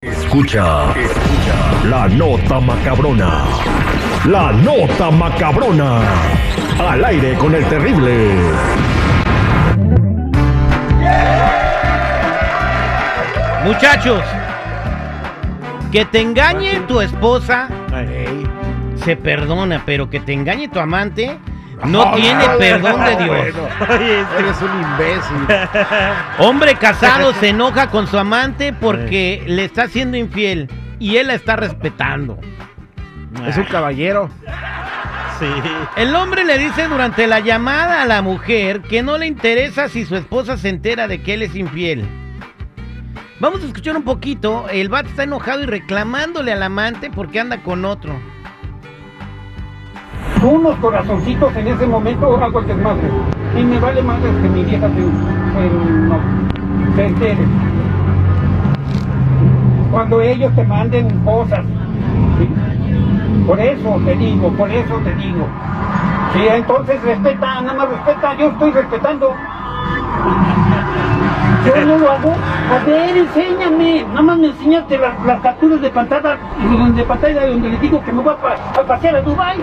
Escucha, escucha la nota macabrona. La nota macabrona. Al aire con el terrible. Muchachos, que te engañe tu esposa se perdona, pero que te engañe tu amante no tiene perdón de Dios. Eres un imbécil. Hombre casado se enoja con su amante porque le está siendo infiel y él la está respetando. Es un caballero. El hombre le dice durante la llamada a la mujer que no le interesa si su esposa se entera de que él es infiel. Vamos a escuchar un poquito. El vato está enojado y reclamándole al amante porque anda con otro. Unos corazoncitos en ese momento hago el desmadre. Y me vale más que mi vieja se, se, no, se entere. Cuando ellos te manden cosas. Por eso te digo, por eso te digo. Sí, entonces respeta, nada más respeta, yo estoy respetando. Yo no lo hago. A ver, enséñame. Nada más me enseñaste las, las capturas de pantalla, de pantalla donde le digo que me voy a, a pasear a Dubai.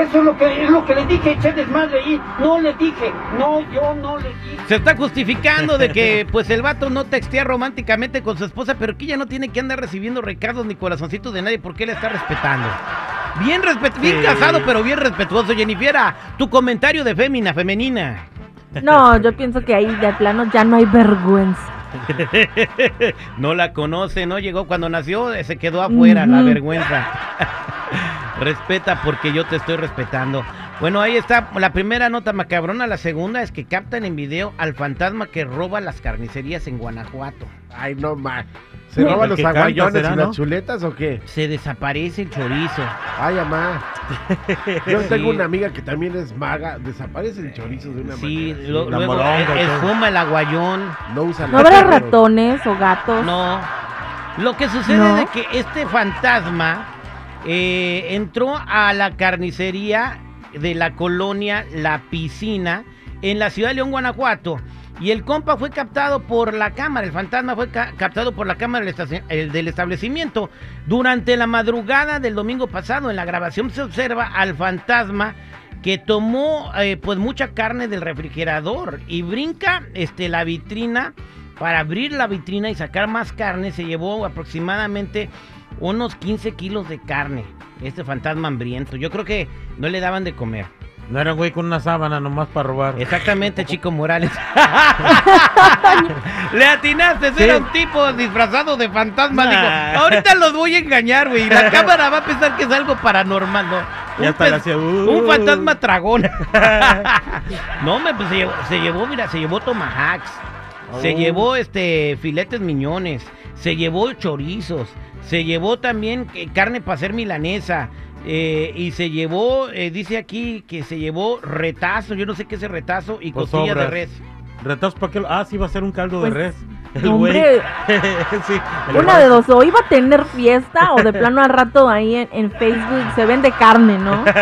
Eso es lo que es lo que le dije, eché desmadre ahí. No le dije, no, yo no le dije. Se está justificando de que pues el vato no textea románticamente con su esposa, pero que ella no tiene que andar recibiendo recados ni corazoncitos de nadie porque él está respetando. Bien respet bien casado, pero bien respetuoso. Jennifiera, tu comentario de fémina, femenina. No, yo pienso que ahí de plano ya no hay vergüenza. no la conoce, no llegó cuando nació, eh, se quedó afuera, la vergüenza. Respeta porque yo te estoy respetando. Bueno, ahí está la primera nota macabrona. La segunda es que captan en video al fantasma que roba las carnicerías en Guanajuato. Ay, no más. ¿Se roban los aguayones y ¿no? las chuletas o qué? Se desaparece el chorizo. Ay, mamá. Yo Sí. tengo una amiga que también es maga. Desaparece el chorizo de una Sí, manera. lo- la luego moronga esfuma el aguayón. No usa ¿No habrá ratones o gatos? No. Lo que sucede No. es que este fantasma eh, entró a la carnicería de la colonia La Piscina en la ciudad de León, Guanajuato. Y el compa fue captado por la cámara, el fantasma fue ca- captado por la cámara del establecimiento. Durante la madrugada del domingo pasado, en la grabación se observa al fantasma que tomó eh, pues mucha carne del refrigerador y brinca este, la vitrina para abrir la vitrina y sacar más carne. Se llevó aproximadamente unos 15 kilos de carne. Este fantasma hambriento. Yo creo que no le daban de comer. No era un güey con una sábana nomás para robar. Exactamente, Chico Morales. Le atinaste, Sí. era un tipo disfrazado de fantasma. Nah. Dijo, ahorita los voy a engañar, güey. La cámara va a pensar que es algo paranormal, ¿no? Un, "Uh". un fantasma tragón. no, me, pues se llevó, se llevó, mira, se llevó tomahawks. Se Oh. llevó este filetes miñones, se llevó chorizos, se llevó también eh, carne para hacer milanesa, eh, y se llevó, eh, dice aquí que se llevó retazo, yo no sé qué es el retazo, y Pues costillas de res. ¿Retos para qué? Ah, sí, va a ser un caldo Pues, de res. El no, güey. hombre. sí. el Una de dos, o iba a tener fiesta o de plano al rato ahí en, en Facebook se vende carne, ¿no?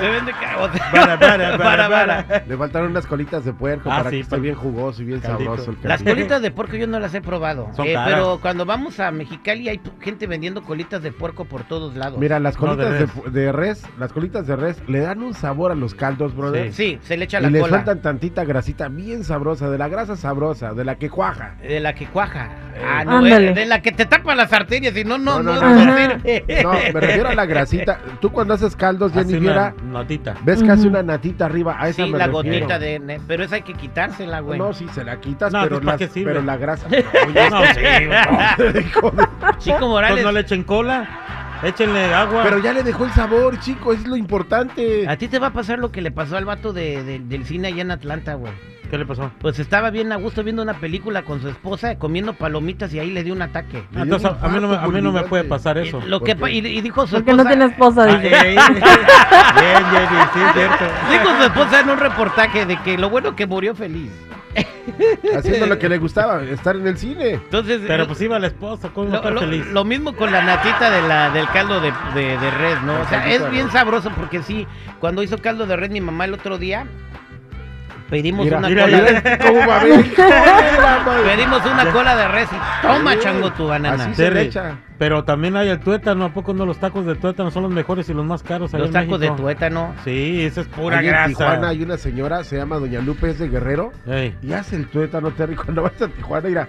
Se vende ca- o sea, Para, para, para, para. Le faltaron unas colitas de puerco Ah, para sí, que esté para- bien jugoso y bien Caldito. sabroso el Las colitas de puerco yo no las he probado. Son eh, pero cuando vamos a Mexicali hay gente vendiendo colitas de puerco por todos lados. Mira, las No, de colitas de, res. de res, las colitas de res le dan un sabor a los caldos, brother. Sí, se le echa Y la le cola. sueltan tantita grasita bien sabrosa, de la grasa sabrosa, de la que cuaja. De la la que cuaja. Ah, no, Ándale. eh, de la que te tapa las arterias y no, no, no, No, no, me refiero a la grasita. Tú cuando haces caldos, Jenny Así Viera, una notita. ves que hace una natita arriba. A esa Sí, me la refiero. gotita de... ne- Pero esa hay que quitársela, güey. No, sí, se la quitas, No, pero, pues, ¿para las- pero la grasa. No, sí, Chico Pues Morales, no le echen cola, échenle agua. pero ya le dejó el sabor, chico, es lo importante. a ti te va a pasar lo que le pasó al vato de, de- del cine allá en Atlanta, güey. ¿Qué le pasó? Pues estaba bien a gusto viendo una película con su esposa, comiendo palomitas y ahí le dio un ataque. Dio Entonces, un a mí no me, a mí no me fulminante. puede pasar Y, eso. lo que, y, y dijo su Porque esposa... no tiene esposa, Ah, dice. Bien, Jenny, sí, es cierto. Dijo su esposa en un reportaje de que lo bueno que murió feliz. Haciendo lo que le gustaba, estar en el cine. Entonces, Pero pues iba la esposa, ¿cómo lo, lo- feliz? lo mismo con la natita de la, del caldo de, de, de res, ¿no? O sea, es bien sabroso porque sí, cuando hizo caldo de res mi mamá el otro día, pedimos Mira, una mira, cola de... mira cómo va a ver. Pedimos una cola de res y toma, chango, tu banana. así se le Terry, echa. Pero también hay el tuétano, ¿a poco no los tacos de tuétano son los mejores y los más caros Los en tacos de tuétano. Sí, esa es pura Ahí en grasa. Tijuana hay una señora, se llama Doña Lupe, es de Guerrero, Ey, y hace el tuétano, Terry, cuando vas a Tijuana, irá.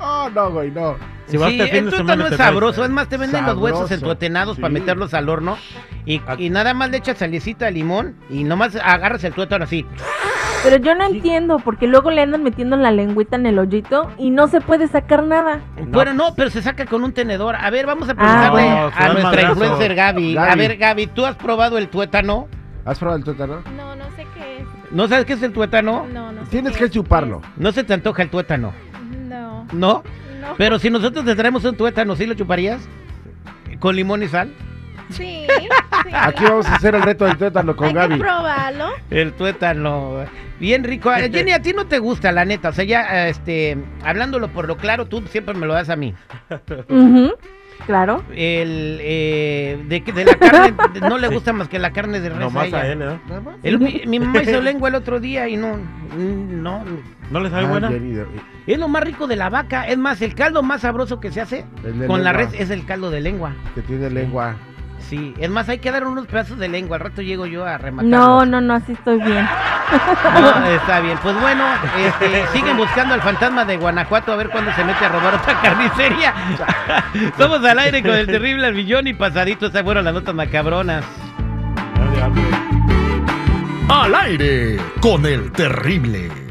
Oh, no, güey, no. Si vas sí, este fin el de tuétano semana es te traes- sabroso, es más, te venden los huesos entuetenados para meterlos al horno y, y nada más le echas salecita de limón y nomás agarras el tuétano así. Pero yo no entiendo, porque luego le andan metiendo la lengüita en el hoyito y no se puede sacar nada. Bueno, no, pero se saca con un tenedor. A ver, vamos a preguntarle Ah, se a nuestra influencer Gaby. A ver, Gaby, ¿tú has probado el tuétano? ¿Has probado el tuétano? No, no sé qué es. ¿No sabes qué es el tuétano? No, no sé. Tienes qué que es. chuparlo. No se te antoja el tuétano, No, ¿no? Pero si nosotros te traemos un tuétano, ¿sí lo chuparías? ¿Con limón y sal? Sí, sí. Aquí vamos a hacer el reto del tuétano con Hay que Gaby. probarlo. El tuétano. Bien rico. Eh, Jenny, a ti no te gusta, la neta. O sea, ya, este, hablándolo por lo claro, tú siempre me lo das a mí. Ujú, Claro. El, eh, de, que- de la carne, no le gusta más que la carne de res a Nomás ella. a él, ¿eh? El- mi, mi mamá hizo lengua el otro día y no, no, ¿No le sabe Ah, buena? Es lo más rico de la vaca. Es más, el caldo más sabroso que se hace con la res es el caldo de lengua. Que tiene lengua. Sí, es más, hay que dar unos pedazos de lengua. Al rato llego yo a rematar. No, no, no, así estoy bien. No, está bien. Pues bueno, este, siguen buscando al fantasma de Guanajuato a ver cuándo se mete a robar otra carnicería. Somos al aire con el terrible al millón y pasadito. Esas fueron las notas macabronas. Al aire con el terrible.